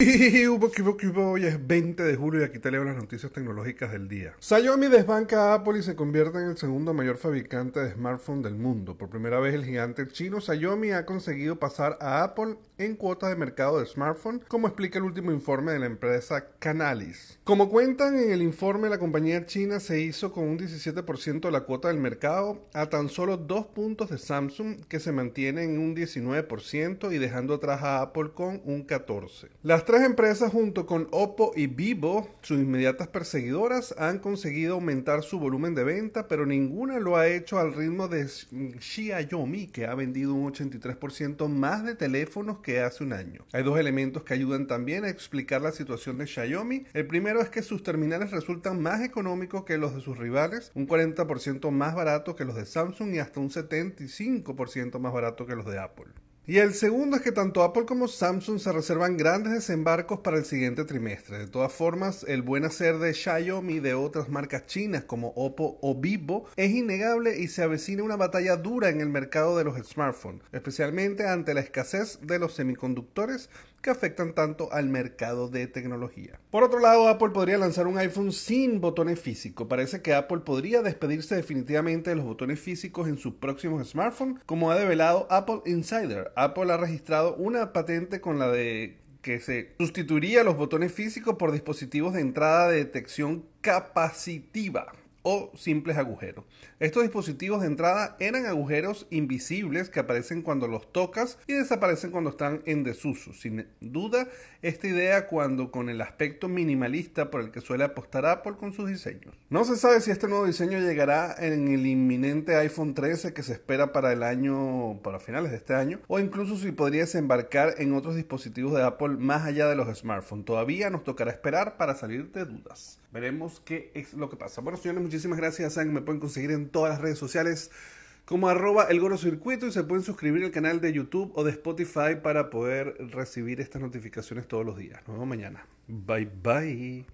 Y hoy es 20 de julio y aquí te leo las noticias tecnológicas del día. Xiaomi desbanca a Apple y se convierte en el segundo mayor fabricante de smartphones del mundo. Por primera vez el gigante chino Xiaomi ha conseguido pasar a Apple en cuotas de mercado de smartphone, como explica el último informe de la empresa Canalis. Como cuentan en el informe, la compañía china se hizo con un 17% de la cuota del mercado a tan solo dos puntos de Samsung, que se mantiene en un 19% y dejando atrás a Apple con un 14%. Las tres empresas junto con Oppo y Vivo, sus inmediatas perseguidoras, han conseguido aumentar su volumen de venta, pero ninguna lo ha hecho al ritmo de Xiaomi, que ha vendido un 83% más de teléfonos que hace un año. Hay dos elementos que ayudan también a explicar la situación de Xiaomi. El primero es que sus terminales resultan más económicos que los de sus rivales, un 40% más barato que los de Samsung y hasta un 75% más barato que los de Apple. Y el segundo es que tanto Apple como Samsung se reservan grandes desembarcos para el siguiente trimestre. De todas formas, el buen hacer de Xiaomi y de otras marcas chinas como Oppo o Vivo es innegable y se avecina una batalla dura en el mercado de los smartphones, especialmente ante la escasez de los semiconductores que afectan tanto al mercado de tecnología. Por otro lado, Apple podría lanzar un iPhone sin botones físicos. Parece que Apple podría despedirse definitivamente de los botones físicos en sus próximos smartphones, como ha develado Apple Insider. Apple ha registrado una patente con la de que se sustituiría los botones físicos por dispositivos de entrada de detección capacitiva o simples agujeros. Estos dispositivos de entrada eran agujeros invisibles que aparecen cuando los tocas y desaparecen cuando están en desuso. Sin duda, esta idea cuando con el aspecto minimalista por el que suele apostar Apple con sus diseños. No se sabe si este nuevo diseño llegará en el inminente iPhone 13 que se espera para el año, para finales de este año, o incluso si podría desembarcar en otros dispositivos de Apple más allá de los smartphones. Todavía nos tocará esperar para salir de dudas. Veremos qué es lo que pasa. Bueno, señores, muchísimas gracias. Saben me pueden conseguir en todas las redes sociales como arroba el Circuito y se pueden suscribir al canal de YouTube o de Spotify para poder recibir estas notificaciones todos los días. Nos vemos mañana. Bye bye.